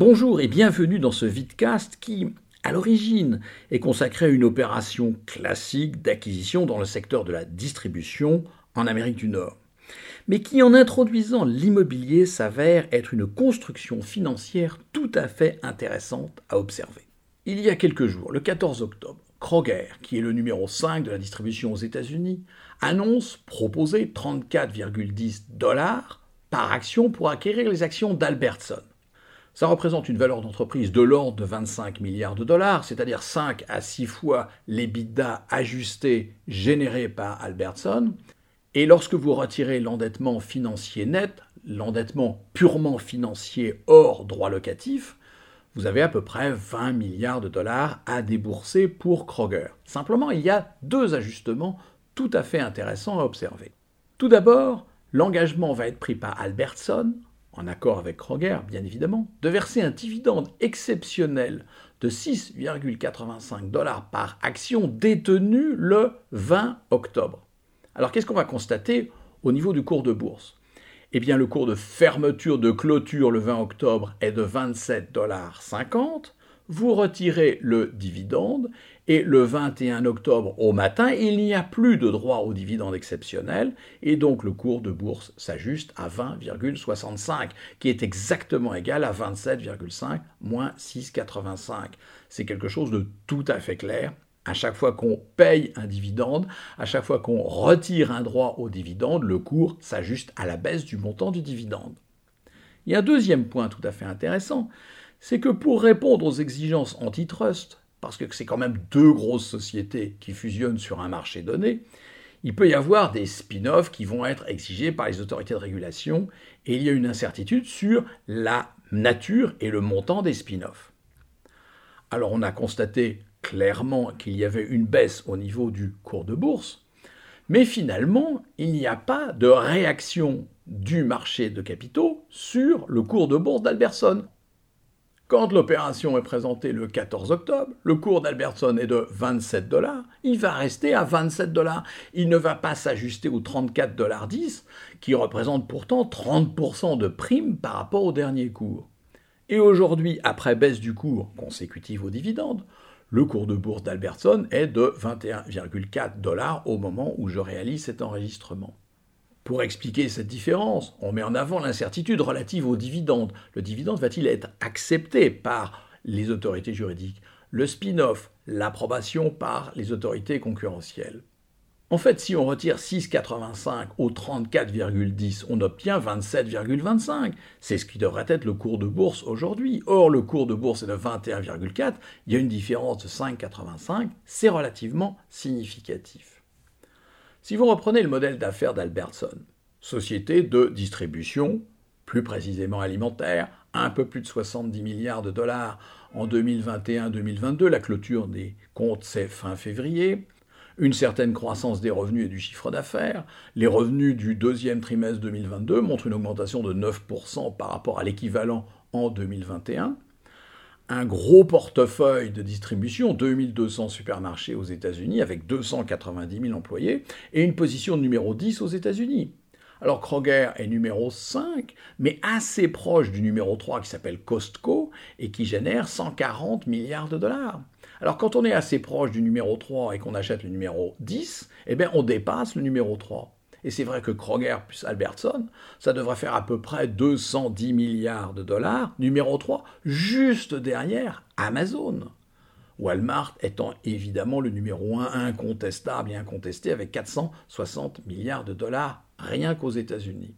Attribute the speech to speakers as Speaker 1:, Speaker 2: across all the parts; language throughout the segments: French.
Speaker 1: Bonjour et bienvenue dans ce vidcast qui, à l'origine, est consacré à une opération classique d'acquisition dans le secteur de la distribution en Amérique du Nord, mais qui, en introduisant l'immobilier, s'avère être une construction financière tout à fait intéressante à observer. Il y a quelques jours, le 14 octobre, Kroger, qui est le numéro 5 de la distribution aux États-Unis, annonce proposer 34,10 dollars par action pour acquérir les actions d'Albertson. Ça représente une valeur d'entreprise de l'ordre de 25 milliards de dollars, c'est-à-dire 5 à 6 fois l'EBITDA ajusté généré par Albertson. Et lorsque vous retirez l'endettement financier net, l'endettement purement financier hors droit locatif, vous avez à peu près 20 milliards de dollars à débourser pour Kroger. Simplement, il y a deux ajustements tout à fait intéressants à observer. Tout d'abord, l'engagement va être pris par Albertson en accord avec Kroger bien évidemment, de verser un dividende exceptionnel de 6,85 dollars par action détenue le 20 octobre. Alors qu'est-ce qu'on va constater au niveau du cours de bourse? Eh bien le cours de fermeture de clôture le 20 octobre est de 27,50 dollars vous retirez le dividende et le 21 octobre au matin, il n'y a plus de droit au dividende exceptionnel et donc le cours de bourse s'ajuste à 20,65 qui est exactement égal à 27,5 moins 6,85. C'est quelque chose de tout à fait clair. À chaque fois qu'on paye un dividende, à chaque fois qu'on retire un droit au dividende, le cours s'ajuste à la baisse du montant du dividende. Il y a un deuxième point tout à fait intéressant, c'est que pour répondre aux exigences antitrust, parce que c'est quand même deux grosses sociétés qui fusionnent sur un marché donné, il peut y avoir des spin-offs qui vont être exigés par les autorités de régulation, et il y a une incertitude sur la nature et le montant des spin-offs. Alors on a constaté clairement qu'il y avait une baisse au niveau du cours de bourse, mais finalement, il n'y a pas de réaction du marché de capitaux sur le cours de bourse d'Alberson. Quand l'opération est présentée le 14 octobre, le cours d'Albertson est de 27 dollars, il va rester à 27 dollars. Il ne va pas s'ajuster aux 34 dollars 10, qui représente pourtant 30% de prime par rapport au dernier cours. Et aujourd'hui, après baisse du cours consécutive aux dividendes, le cours de bourse d'Albertson est de 21,4 dollars au moment où je réalise cet enregistrement. Pour expliquer cette différence, on met en avant l'incertitude relative aux dividendes. Le dividende va-t-il être accepté par les autorités juridiques? Le spin-off, l'approbation par les autorités concurrentielles. En fait, si on retire 6,85 au 34,10, on obtient 27,25. C'est ce qui devrait être le cours de bourse aujourd'hui. Or, le cours de bourse est de 21,4. Il y a une différence de 5,85. C'est relativement significatif. Si vous reprenez le modèle d'affaires d'Albertson, société de distribution, plus précisément alimentaire, un peu plus de 70 milliards de dollars en 2021-2022, la clôture des comptes c'est fin février, une certaine croissance des revenus et du chiffre d'affaires. Les revenus du deuxième trimestre 2022 montrent une augmentation de 9% par rapport à l'équivalent en 2021 un gros portefeuille de distribution, 2200 supermarchés aux États-Unis avec 290 000 employés, et une position numéro 10 aux États-Unis. Alors Kroger est numéro 5, mais assez proche du numéro 3 qui s'appelle Costco et qui génère 140 milliards de dollars. Alors quand on est assez proche du numéro 3 et qu'on achète le numéro 10, eh bien on dépasse le numéro 3. Et c'est vrai que Kroger plus Albertson, ça devrait faire à peu près 210 milliards de dollars. Numéro 3, juste derrière Amazon. Walmart étant évidemment le numéro 1 incontestable et incontesté avec 460 milliards de dollars rien qu'aux États-Unis.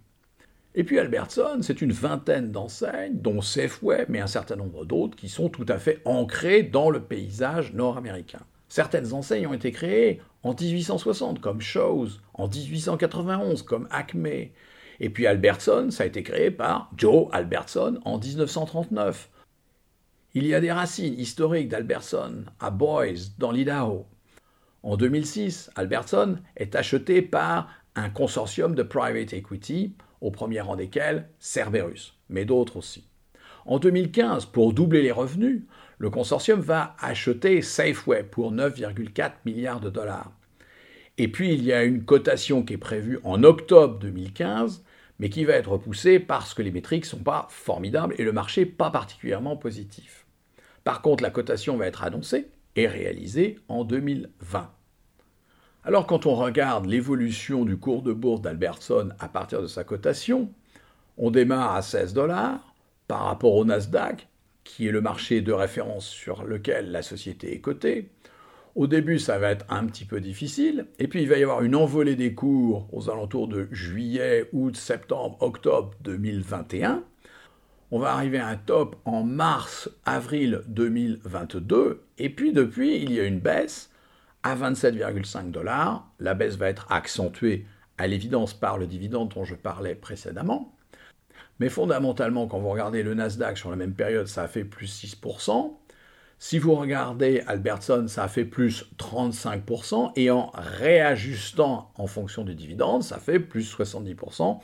Speaker 1: Et puis Albertson, c'est une vingtaine d'enseignes, dont Safeway, mais un certain nombre d'autres, qui sont tout à fait ancrées dans le paysage nord-américain. Certaines enseignes ont été créées en 1860 comme Shows, en 1891 comme Acme, et puis Albertson, ça a été créé par Joe Albertson en 1939. Il y a des racines historiques d'Albertson à Boise, dans l'Idaho. En 2006, Albertson est acheté par un consortium de private equity, au premier rang desquels Cerberus, mais d'autres aussi. En 2015, pour doubler les revenus, le consortium va acheter Safeway pour 9,4 milliards de dollars. Et puis il y a une cotation qui est prévue en octobre 2015 mais qui va être repoussé parce que les métriques ne sont pas formidables et le marché pas particulièrement positif. Par contre, la cotation va être annoncée et réalisée en 2020. Alors quand on regarde l'évolution du cours de bourse d'Albertson à partir de sa cotation, on démarre à 16 dollars par rapport au Nasdaq, qui est le marché de référence sur lequel la société est cotée. Au début, ça va être un petit peu difficile, et puis il va y avoir une envolée des cours aux alentours de juillet, août, septembre, octobre 2021. On va arriver à un top en mars, avril 2022, et puis depuis, il y a une baisse à 27,5 dollars. La baisse va être accentuée à l'évidence par le dividende dont je parlais précédemment. Mais fondamentalement, quand vous regardez le Nasdaq sur la même période, ça a fait plus 6%. Si vous regardez Albertson, ça a fait plus 35%. Et en réajustant en fonction du dividende, ça fait plus 70%.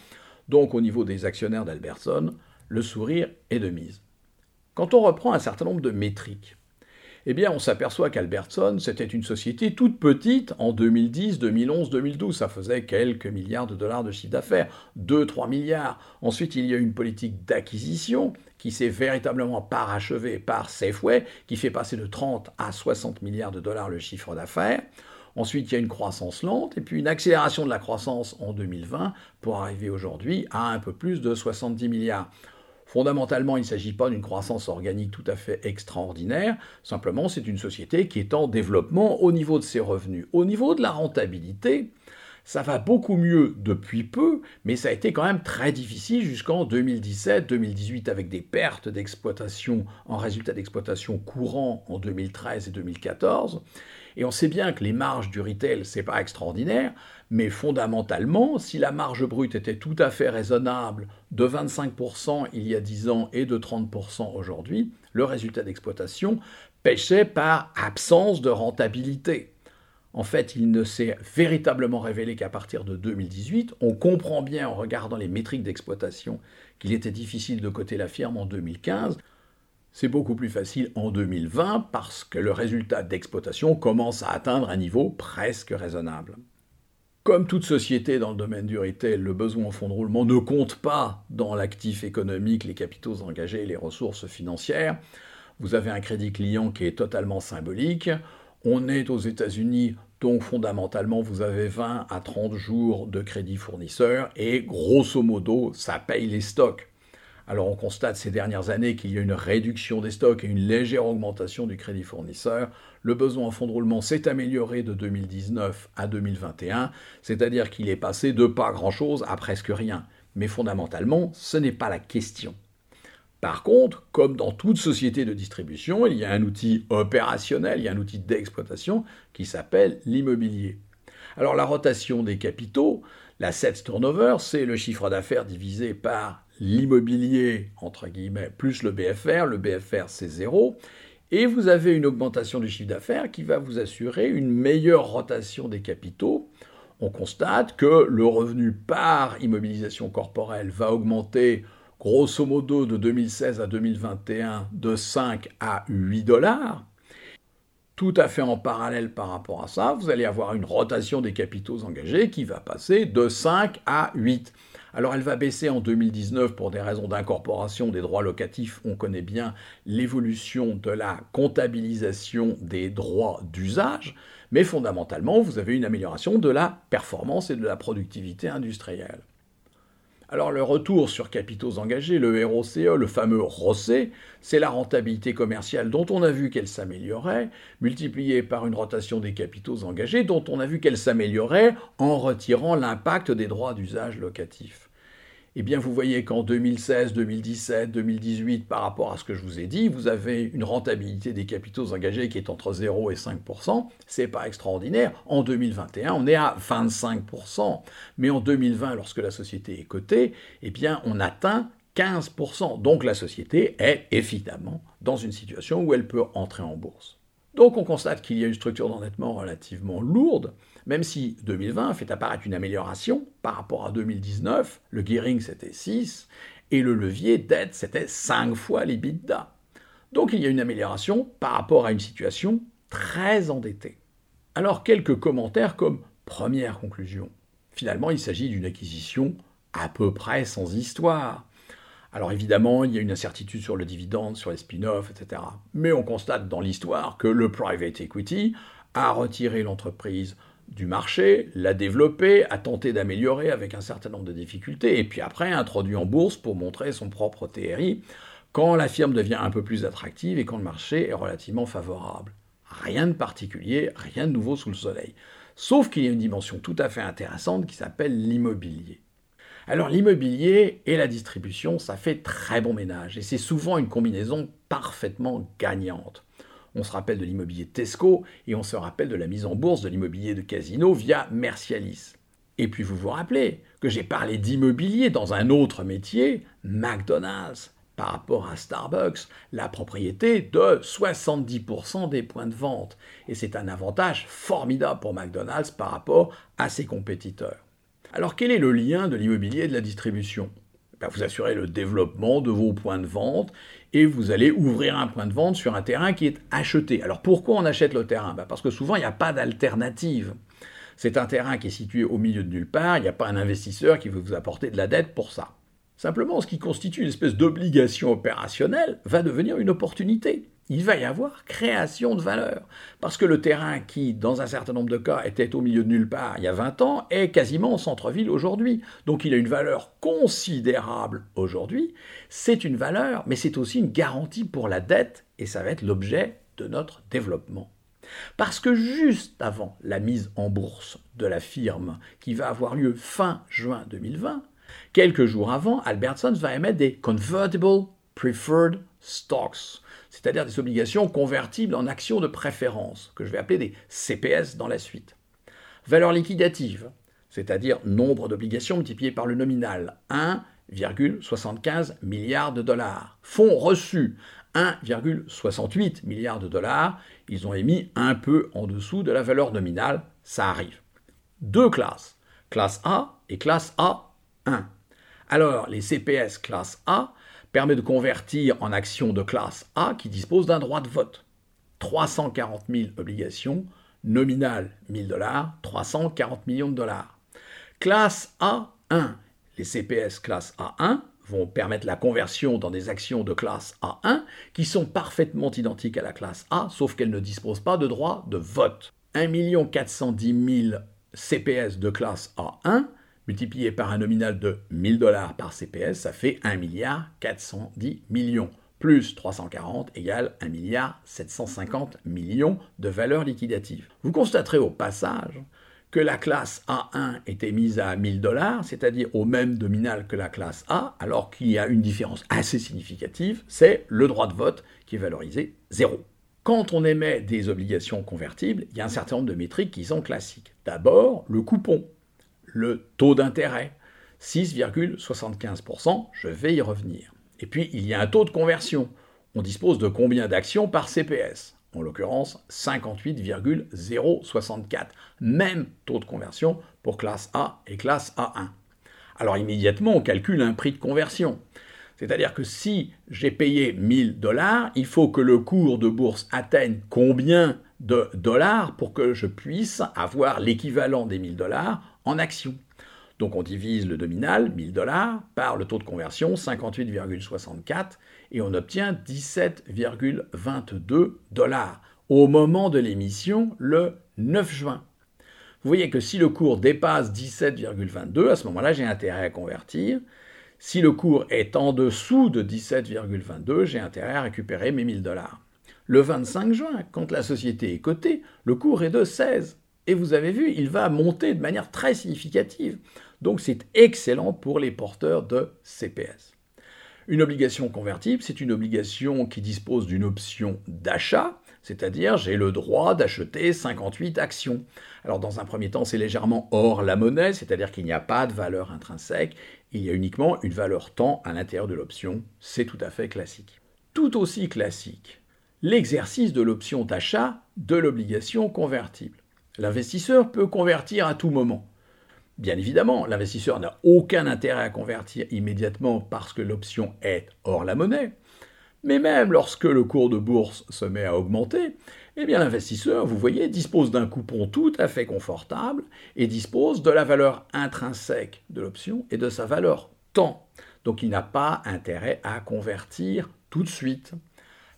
Speaker 1: Donc au niveau des actionnaires d'Albertson, le sourire est de mise. Quand on reprend un certain nombre de métriques, eh bien, on s'aperçoit qu'Albertson, c'était une société toute petite en 2010, 2011, 2012. Ça faisait quelques milliards de dollars de chiffre d'affaires, 2-3 milliards. Ensuite, il y a eu une politique d'acquisition qui s'est véritablement parachevée par Safeway, qui fait passer de 30 à 60 milliards de dollars le chiffre d'affaires. Ensuite, il y a une croissance lente et puis une accélération de la croissance en 2020 pour arriver aujourd'hui à un peu plus de 70 milliards. Fondamentalement, il ne s'agit pas d'une croissance organique tout à fait extraordinaire, simplement c'est une société qui est en développement au niveau de ses revenus. Au niveau de la rentabilité, ça va beaucoup mieux depuis peu, mais ça a été quand même très difficile jusqu'en 2017-2018 avec des pertes d'exploitation en résultat d'exploitation courant en 2013 et 2014. Et on sait bien que les marges du retail, c'est pas extraordinaire, mais fondamentalement, si la marge brute était tout à fait raisonnable de 25% il y a 10 ans et de 30% aujourd'hui, le résultat d'exploitation pêchait par absence de rentabilité. En fait, il ne s'est véritablement révélé qu'à partir de 2018. On comprend bien en regardant les métriques d'exploitation qu'il était difficile de coter la firme en 2015. C'est beaucoup plus facile en 2020 parce que le résultat d'exploitation commence à atteindre un niveau presque raisonnable. Comme toute société dans le domaine du retail, le besoin en fonds de roulement ne compte pas dans l'actif économique, les capitaux engagés les ressources financières. Vous avez un crédit client qui est totalement symbolique. On est aux États-Unis, donc fondamentalement, vous avez 20 à 30 jours de crédit fournisseur et grosso modo, ça paye les stocks. Alors on constate ces dernières années qu'il y a une réduction des stocks et une légère augmentation du crédit fournisseur. Le besoin en fonds de roulement s'est amélioré de 2019 à 2021, c'est-à-dire qu'il est passé de pas grand-chose à presque rien. Mais fondamentalement, ce n'est pas la question. Par contre, comme dans toute société de distribution, il y a un outil opérationnel, il y a un outil d'exploitation qui s'appelle l'immobilier. Alors la rotation des capitaux, la set turnover, c'est le chiffre d'affaires divisé par l'immobilier, entre guillemets, plus le BFR. Le BFR, c'est zéro. Et vous avez une augmentation du chiffre d'affaires qui va vous assurer une meilleure rotation des capitaux. On constate que le revenu par immobilisation corporelle va augmenter grosso modo de 2016 à 2021 de 5 à 8 dollars. Tout à fait en parallèle par rapport à ça, vous allez avoir une rotation des capitaux engagés qui va passer de 5 à 8. Alors elle va baisser en 2019 pour des raisons d'incorporation des droits locatifs. On connaît bien l'évolution de la comptabilisation des droits d'usage, mais fondamentalement, vous avez une amélioration de la performance et de la productivité industrielle. Alors le retour sur capitaux engagés, le ROCE, le fameux ROCE, c'est la rentabilité commerciale dont on a vu qu'elle s'améliorait, multipliée par une rotation des capitaux engagés dont on a vu qu'elle s'améliorait en retirant l'impact des droits d'usage locatifs eh bien vous voyez qu'en 2016, 2017, 2018, par rapport à ce que je vous ai dit, vous avez une rentabilité des capitaux engagés qui est entre 0 et 5%. C'est pas extraordinaire. En 2021, on est à 25%. Mais en 2020, lorsque la société est cotée, eh bien on atteint 15%. Donc la société est évidemment dans une situation où elle peut entrer en bourse. Donc on constate qu'il y a une structure d'endettement relativement lourde, même si 2020 fait apparaître une amélioration par rapport à 2019, le gearing c'était 6, et le levier dette c'était 5 fois l'EBITDA. Donc il y a une amélioration par rapport à une situation très endettée. Alors quelques commentaires comme première conclusion. Finalement, il s'agit d'une acquisition à peu près sans histoire. Alors évidemment, il y a une incertitude sur le dividende, sur les spin-offs, etc. Mais on constate dans l'histoire que le private equity a retiré l'entreprise du marché, l'a développé, a tenté d'améliorer avec un certain nombre de difficultés, et puis après introduit en bourse pour montrer son propre TRI quand la firme devient un peu plus attractive et quand le marché est relativement favorable. Rien de particulier, rien de nouveau sous le soleil. Sauf qu'il y a une dimension tout à fait intéressante qui s'appelle l'immobilier. Alors l'immobilier et la distribution, ça fait très bon ménage, et c'est souvent une combinaison parfaitement gagnante. On se rappelle de l'immobilier Tesco et on se rappelle de la mise en bourse de l'immobilier de Casino via Mercialis. Et puis vous vous rappelez que j'ai parlé d'immobilier dans un autre métier, McDonald's, par rapport à Starbucks, la propriété de 70% des points de vente. Et c'est un avantage formidable pour McDonald's par rapport à ses compétiteurs. Alors quel est le lien de l'immobilier et de la distribution? Ben, Vous assurez le développement de vos points de vente et vous allez ouvrir un point de vente sur un terrain qui est acheté. Alors pourquoi on achète le terrain? Ben, Parce que souvent il n'y a pas d'alternative. C'est un terrain qui est situé au milieu de nulle part, il n'y a pas un investisseur qui veut vous apporter de la dette pour ça. Simplement, ce qui constitue une espèce d'obligation opérationnelle va devenir une opportunité il va y avoir création de valeur. Parce que le terrain qui, dans un certain nombre de cas, était au milieu de nulle part il y a 20 ans, est quasiment en centre-ville aujourd'hui. Donc il a une valeur considérable aujourd'hui. C'est une valeur, mais c'est aussi une garantie pour la dette, et ça va être l'objet de notre développement. Parce que juste avant la mise en bourse de la firme, qui va avoir lieu fin juin 2020, quelques jours avant, Albertsons va émettre des Convertible Preferred Stocks c'est-à-dire des obligations convertibles en actions de préférence, que je vais appeler des CPS dans la suite. Valeur liquidative, c'est-à-dire nombre d'obligations multiplié par le nominal, 1,75 milliards de dollars. Fonds reçus, 1,68 milliards de dollars. Ils ont émis un peu en dessous de la valeur nominale, ça arrive. Deux classes, classe A et classe A1. Alors, les CPS classe A permet de convertir en actions de classe A qui disposent d'un droit de vote. 340 000 obligations, nominales 1000 dollars, 340 millions de dollars. Classe A1, les CPS classe A1 vont permettre la conversion dans des actions de classe A1 qui sont parfaitement identiques à la classe A, sauf qu'elles ne disposent pas de droit de vote. 1 410 000 CPS de classe A1 multiplié par un nominal de 1000 dollars par CPS, ça fait 1 milliard 410 millions. Plus 340 égale 1 milliard 750 millions de valeur liquidative. Vous constaterez au passage que la classe A1 est émise à 1000 dollars, c'est-à-dire au même nominal que la classe A, alors qu'il y a une différence assez significative, c'est le droit de vote qui est valorisé zéro. Quand on émet des obligations convertibles, il y a un certain nombre de métriques qui sont classiques. D'abord, le coupon le taux d'intérêt. 6,75%, je vais y revenir. Et puis, il y a un taux de conversion. On dispose de combien d'actions par CPS En l'occurrence, 58,064. Même taux de conversion pour classe A et classe A1. Alors immédiatement, on calcule un prix de conversion. C'est-à-dire que si j'ai payé 1000 dollars, il faut que le cours de bourse atteigne combien de dollars pour que je puisse avoir l'équivalent des 1000 dollars en. Donc on divise le nominal, 1000 dollars, par le taux de conversion, 58,64, et on obtient 17,22 dollars au moment de l'émission, le 9 juin. Vous voyez que si le cours dépasse 17,22, à ce moment-là, j'ai intérêt à convertir. Si le cours est en dessous de 17,22, j'ai intérêt à récupérer mes 1000 dollars. Le 25 juin, quand la société est cotée, le cours est de 16. Et vous avez vu, il va monter de manière très significative. Donc c'est excellent pour les porteurs de CPS. Une obligation convertible, c'est une obligation qui dispose d'une option d'achat, c'est-à-dire j'ai le droit d'acheter 58 actions. Alors dans un premier temps, c'est légèrement hors la monnaie, c'est-à-dire qu'il n'y a pas de valeur intrinsèque, il y a uniquement une valeur temps à l'intérieur de l'option, c'est tout à fait classique. Tout aussi classique, l'exercice de l'option d'achat de l'obligation convertible. L'investisseur peut convertir à tout moment. Bien évidemment, l'investisseur n'a aucun intérêt à convertir immédiatement parce que l'option est hors la monnaie. Mais même lorsque le cours de bourse se met à augmenter, eh l'investisseur, vous voyez, dispose d'un coupon tout à fait confortable et dispose de la valeur intrinsèque de l'option et de sa valeur temps. Donc il n'a pas intérêt à convertir tout de suite.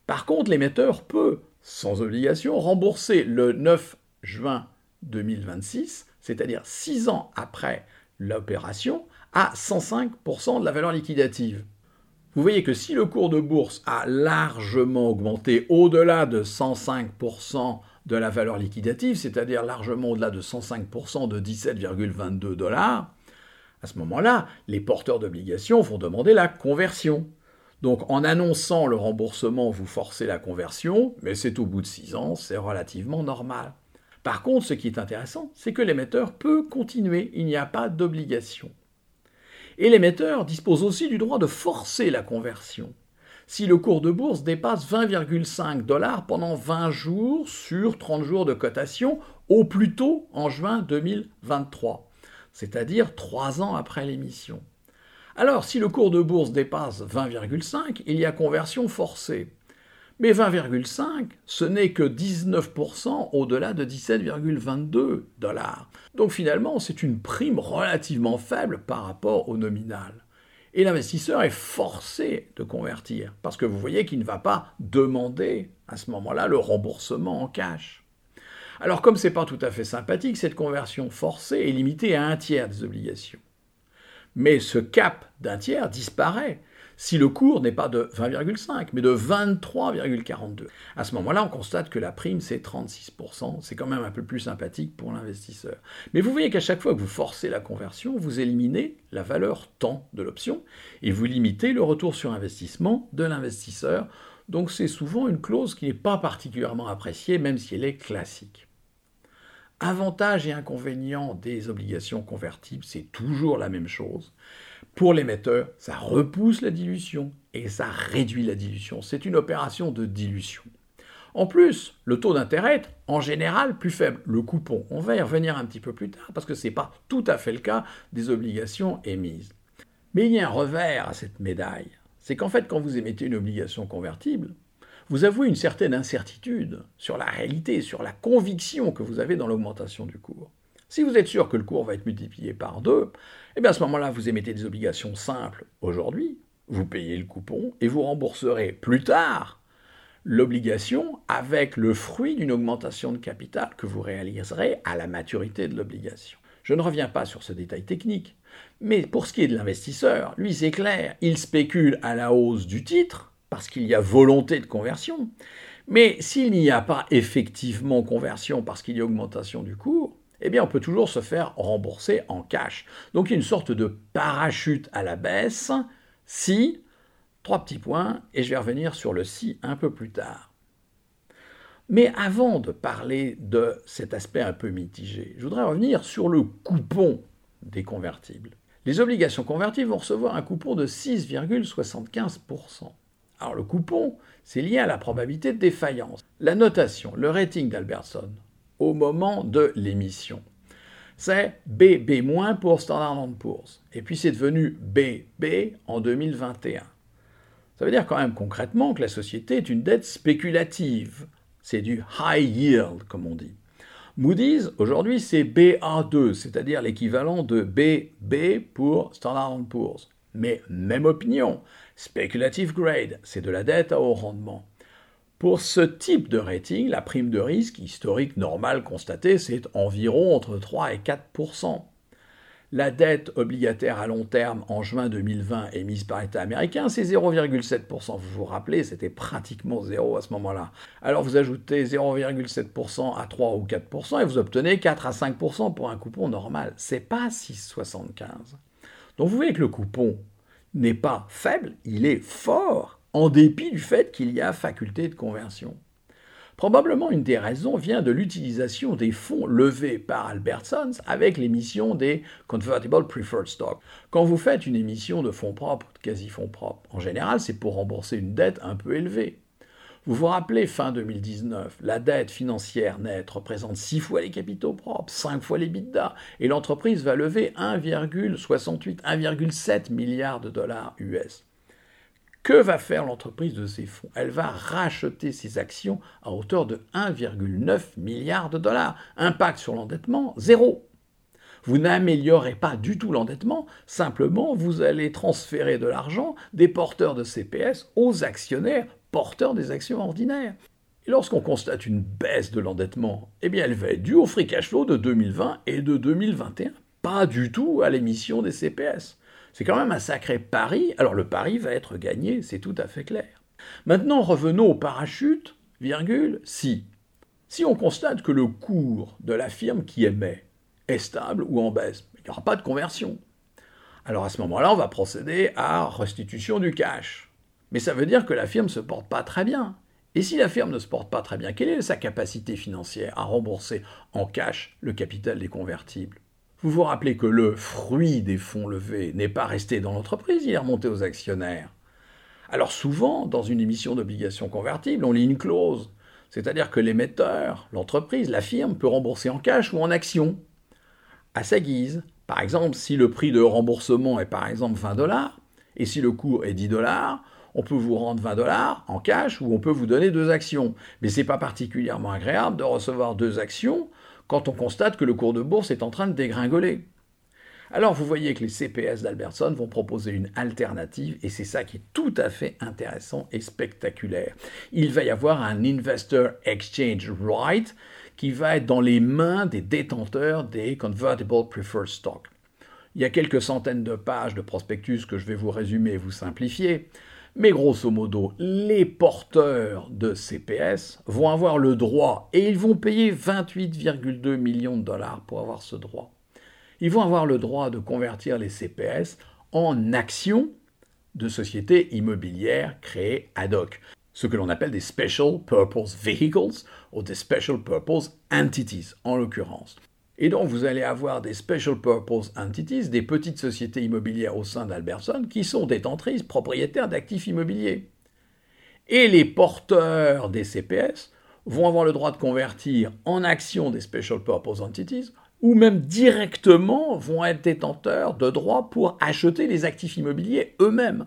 Speaker 1: Par contre, l'émetteur peut, sans obligation, rembourser le 9 juin 2026, c'est-à-dire six ans après l'opération, à 105% de la valeur liquidative. Vous voyez que si le cours de bourse a largement augmenté au-delà de 105% de la valeur liquidative, c'est-à-dire largement au-delà de 105% de 17,22 dollars, à ce moment-là, les porteurs d'obligations vont demander la conversion. Donc en annonçant le remboursement, vous forcez la conversion, mais c'est au bout de 6 ans, c'est relativement normal. Par contre, ce qui est intéressant, c'est que l'émetteur peut continuer, il n'y a pas d'obligation. Et l'émetteur dispose aussi du droit de forcer la conversion. Si le cours de bourse dépasse 20,5 dollars pendant 20 jours sur 30 jours de cotation, au plus tôt en juin 2023, c'est-à-dire 3 ans après l'émission. Alors, si le cours de bourse dépasse 20,5, il y a conversion forcée. Mais 20,5, ce n'est que 19% au-delà de 17,22 dollars. Donc finalement, c'est une prime relativement faible par rapport au nominal. Et l'investisseur est forcé de convertir, parce que vous voyez qu'il ne va pas demander à ce moment-là le remboursement en cash. Alors comme ce n'est pas tout à fait sympathique, cette conversion forcée est limitée à un tiers des obligations. Mais ce cap d'un tiers disparaît si le cours n'est pas de 20,5, mais de 23,42. À ce moment-là, on constate que la prime, c'est 36%. C'est quand même un peu plus sympathique pour l'investisseur. Mais vous voyez qu'à chaque fois que vous forcez la conversion, vous éliminez la valeur temps de l'option et vous limitez le retour sur investissement de l'investisseur. Donc c'est souvent une clause qui n'est pas particulièrement appréciée, même si elle est classique. Avantages et inconvénients des obligations convertibles, c'est toujours la même chose. Pour l'émetteur, ça repousse la dilution et ça réduit la dilution. C'est une opération de dilution. En plus, le taux d'intérêt est en général plus faible. Le coupon, on va y revenir un petit peu plus tard parce que ce n'est pas tout à fait le cas des obligations émises. Mais il y a un revers à cette médaille. C'est qu'en fait, quand vous émettez une obligation convertible, vous avouez une certaine incertitude sur la réalité, sur la conviction que vous avez dans l'augmentation du cours. Si vous êtes sûr que le cours va être multiplié par deux, eh bien à ce moment-là, vous émettez des obligations simples aujourd'hui, vous payez le coupon et vous rembourserez plus tard l'obligation avec le fruit d'une augmentation de capital que vous réaliserez à la maturité de l'obligation. Je ne reviens pas sur ce détail technique, mais pour ce qui est de l'investisseur, lui c'est clair, il spécule à la hausse du titre parce qu'il y a volonté de conversion, mais s'il n'y a pas effectivement conversion parce qu'il y a augmentation du cours, eh bien on peut toujours se faire rembourser en cash. Donc a une sorte de parachute à la baisse si, trois petits points, et je vais revenir sur le si un peu plus tard. Mais avant de parler de cet aspect un peu mitigé, je voudrais revenir sur le coupon des convertibles. Les obligations convertibles vont recevoir un coupon de 6,75%. Alors le coupon, c'est lié à la probabilité de défaillance. La notation, le rating d'Albertson, au moment de l'émission. C'est BB- pour Standard Poor's. Et puis c'est devenu BB en 2021. Ça veut dire quand même concrètement que la société est une dette spéculative. C'est du high yield, comme on dit. Moody's, aujourd'hui, c'est BA2, c'est-à-dire l'équivalent de BB pour Standard Poor's. Mais même opinion, speculative grade, c'est de la dette à haut rendement. Pour ce type de rating, la prime de risque historique normale constatée, c'est environ entre 3 et 4% La dette obligataire à long terme en juin 2020 émise par l'État américain, c'est 0,7%. Vous vous rappelez, c'était pratiquement zéro à ce moment-là. Alors vous ajoutez 0,7% à 3 ou 4% et vous obtenez 4 à 5% pour un coupon normal. C'est pas 6,75. Donc vous voyez que le coupon n'est pas faible, il est fort en dépit du fait qu'il y a faculté de conversion. Probablement une des raisons vient de l'utilisation des fonds levés par Albertsons avec l'émission des Convertible Preferred Stock. Quand vous faites une émission de fonds propres, de quasi-fonds propres, en général c'est pour rembourser une dette un peu élevée. Vous vous rappelez, fin 2019, la dette financière nette représente 6 fois les capitaux propres, 5 fois les bidas, et l'entreprise va lever 1,68, 1,7 milliard de dollars US. Que va faire l'entreprise de ces fonds? Elle va racheter ses actions à hauteur de 1,9 milliard de dollars. Impact sur l'endettement, zéro. Vous n'améliorez pas du tout l'endettement, simplement vous allez transférer de l'argent des porteurs de CPS aux actionnaires porteurs des actions ordinaires. Et lorsqu'on constate une baisse de l'endettement, eh bien elle va être due au free cash flow de 2020 et de 2021, pas du tout à l'émission des CPS. C'est quand même un sacré pari. Alors le pari va être gagné, c'est tout à fait clair. Maintenant, revenons au parachute, virgule, si. Si on constate que le cours de la firme qui émet est stable ou en baisse, il n'y aura pas de conversion. Alors à ce moment-là, on va procéder à restitution du cash. Mais ça veut dire que la firme ne se porte pas très bien. Et si la firme ne se porte pas très bien, quelle est sa capacité financière à rembourser en cash le capital des convertibles? Vous vous rappelez que le fruit des fonds levés n'est pas resté dans l'entreprise, il est remonté aux actionnaires. Alors souvent, dans une émission d'obligations convertibles, on lit une clause, c'est-à-dire que l'émetteur, l'entreprise, la firme, peut rembourser en cash ou en actions, à sa guise. Par exemple, si le prix de remboursement est par exemple 20 dollars, et si le cours est 10 dollars, on peut vous rendre 20 dollars en cash ou on peut vous donner deux actions. Mais ce n'est pas particulièrement agréable de recevoir deux actions quand on constate que le cours de bourse est en train de dégringoler. Alors vous voyez que les CPS d'Albertson vont proposer une alternative et c'est ça qui est tout à fait intéressant et spectaculaire. Il va y avoir un Investor Exchange Right qui va être dans les mains des détenteurs des Convertible Preferred Stock. Il y a quelques centaines de pages de prospectus que je vais vous résumer et vous simplifier. Mais grosso modo, les porteurs de CPS vont avoir le droit, et ils vont payer 28,2 millions de dollars pour avoir ce droit. Ils vont avoir le droit de convertir les CPS en actions de sociétés immobilières créées ad hoc, ce que l'on appelle des Special Purpose Vehicles ou des Special Purpose Entities en l'occurrence. Et donc, vous allez avoir des special purpose entities, des petites sociétés immobilières au sein d'Albertson, qui sont détentrices, propriétaires d'actifs immobiliers. Et les porteurs des CPS vont avoir le droit de convertir en actions des special purpose entities, ou même directement vont être détenteurs de droits pour acheter les actifs immobiliers eux-mêmes.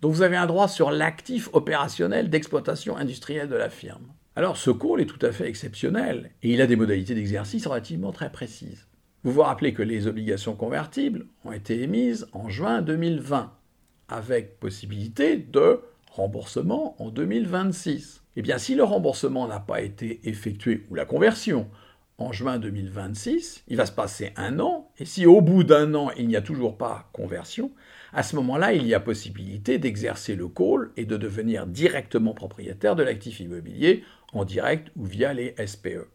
Speaker 1: Donc vous avez un droit sur l'actif opérationnel d'exploitation industrielle de la firme. Alors ce call est tout à fait exceptionnel et il a des modalités d'exercice relativement très précises. Vous vous rappelez que les obligations convertibles ont été émises en juin 2020 avec possibilité de remboursement en 2026. Eh bien si le remboursement n'a pas été effectué ou la conversion en juin 2026, il va se passer un an, et si au bout d'un an il n'y a toujours pas conversion, à ce moment-là, il y a possibilité d'exercer le call et de devenir directement propriétaire de l'actif immobilier en direct ou via les SPE.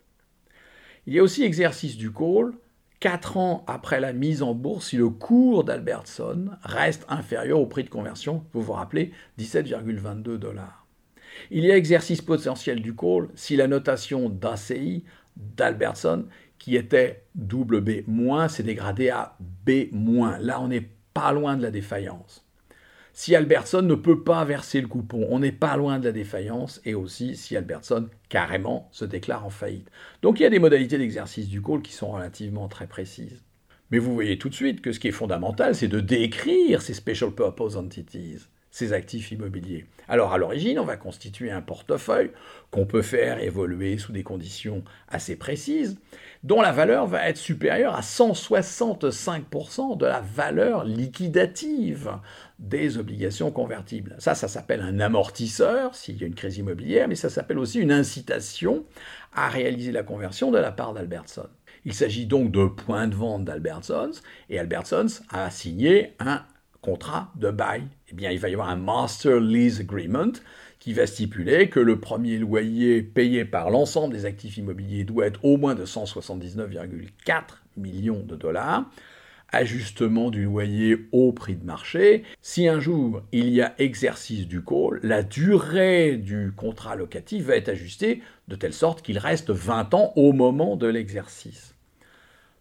Speaker 1: Il y a aussi exercice du call quatre ans après la mise en bourse si le cours d'Albertson reste inférieur au prix de conversion, vous vous rappelez, 17,22 dollars. Il y a exercice potentiel du call si la notation d'ACI d'Albertson, qui était double B-, s'est dégradée à B-. Là, on est pas loin de la défaillance. Si Albertson ne peut pas verser le coupon, on n'est pas loin de la défaillance, et aussi si Albertson carrément se déclare en faillite. Donc il y a des modalités d'exercice du call qui sont relativement très précises. Mais vous voyez tout de suite que ce qui est fondamental, c'est de décrire ces special purpose entities, ces actifs immobiliers. Alors à l'origine, on va constituer un portefeuille qu'on peut faire évoluer sous des conditions assez précises, dont la valeur va être supérieure à 165% de la valeur liquidative des obligations convertibles. Ça, ça s'appelle un amortisseur s'il y a une crise immobilière, mais ça s'appelle aussi une incitation à réaliser la conversion de la part d'Albertson. Il s'agit donc de points de vente d'Albertsons, et Albertsons a signé un contrat de bail. Eh bien, il va y avoir un Master Lease Agreement qui va stipuler que le premier loyer payé par l'ensemble des actifs immobiliers doit être au moins de 179,4 millions de dollars, ajustement du loyer au prix de marché. Si un jour il y a exercice du call, la durée du contrat locatif va être ajustée de telle sorte qu'il reste 20 ans au moment de l'exercice.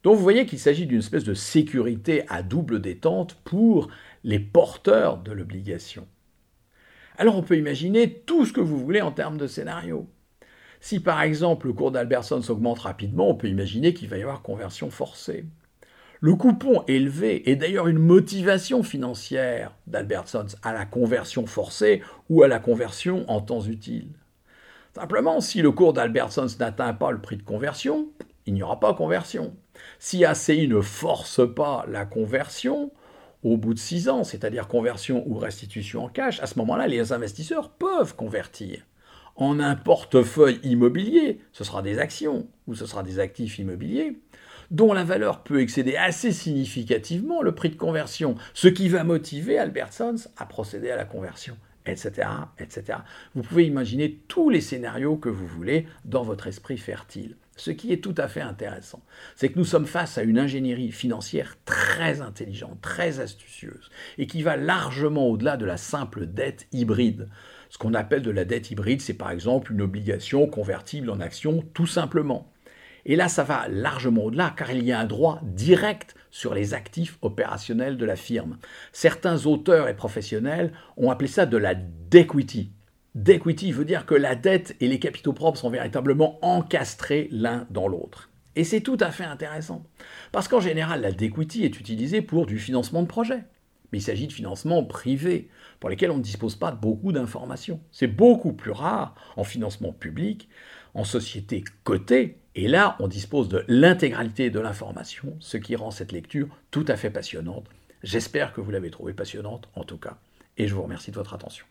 Speaker 1: Donc vous voyez qu'il s'agit d'une espèce de sécurité à double détente pour les porteurs de l'obligation. Alors on peut imaginer tout ce que vous voulez en termes de scénario. Si par exemple le cours d'Alberson s'augmente rapidement, on peut imaginer qu'il va y avoir conversion forcée. Le coupon élevé est d'ailleurs une motivation financière d'Albertsons à la conversion forcée ou à la conversion en temps utile. Simplement, si le cours d'Albertsons n'atteint pas le prix de conversion, il n'y aura pas conversion. Si ACI ne force pas la conversion, au bout de six ans, c'est-à-dire conversion ou restitution en cash, à ce moment-là, les investisseurs peuvent convertir en un portefeuille immobilier, ce sera des actions ou ce sera des actifs immobiliers, dont la valeur peut excéder assez significativement le prix de conversion, ce qui va motiver Albertsons à procéder à la conversion, etc., etc. Vous pouvez imaginer tous les scénarios que vous voulez dans votre esprit fertile. Ce qui est tout à fait intéressant, c'est que nous sommes face à une ingénierie financière très intelligente, très astucieuse, et qui va largement au-delà de la simple dette hybride. Ce qu'on appelle de la dette hybride, c'est par exemple une obligation convertible en action, tout simplement. Et là, ça va largement au-delà, car il y a un droit direct sur les actifs opérationnels de la firme. Certains auteurs et professionnels ont appelé ça de la dequity, D'equity veut dire que la dette et les capitaux propres sont véritablement encastrés l'un dans l'autre. Et c'est tout à fait intéressant. Parce qu'en général, la dequity est utilisée pour du financement de projet. Mais il s'agit de financements privés, pour lesquels on ne dispose pas de beaucoup d'informations. C'est beaucoup plus rare en financement public, en société cotée, et là, on dispose de l'intégralité de l'information, ce qui rend cette lecture tout à fait passionnante. J'espère que vous l'avez trouvée passionnante, en tout cas, et je vous remercie de votre attention.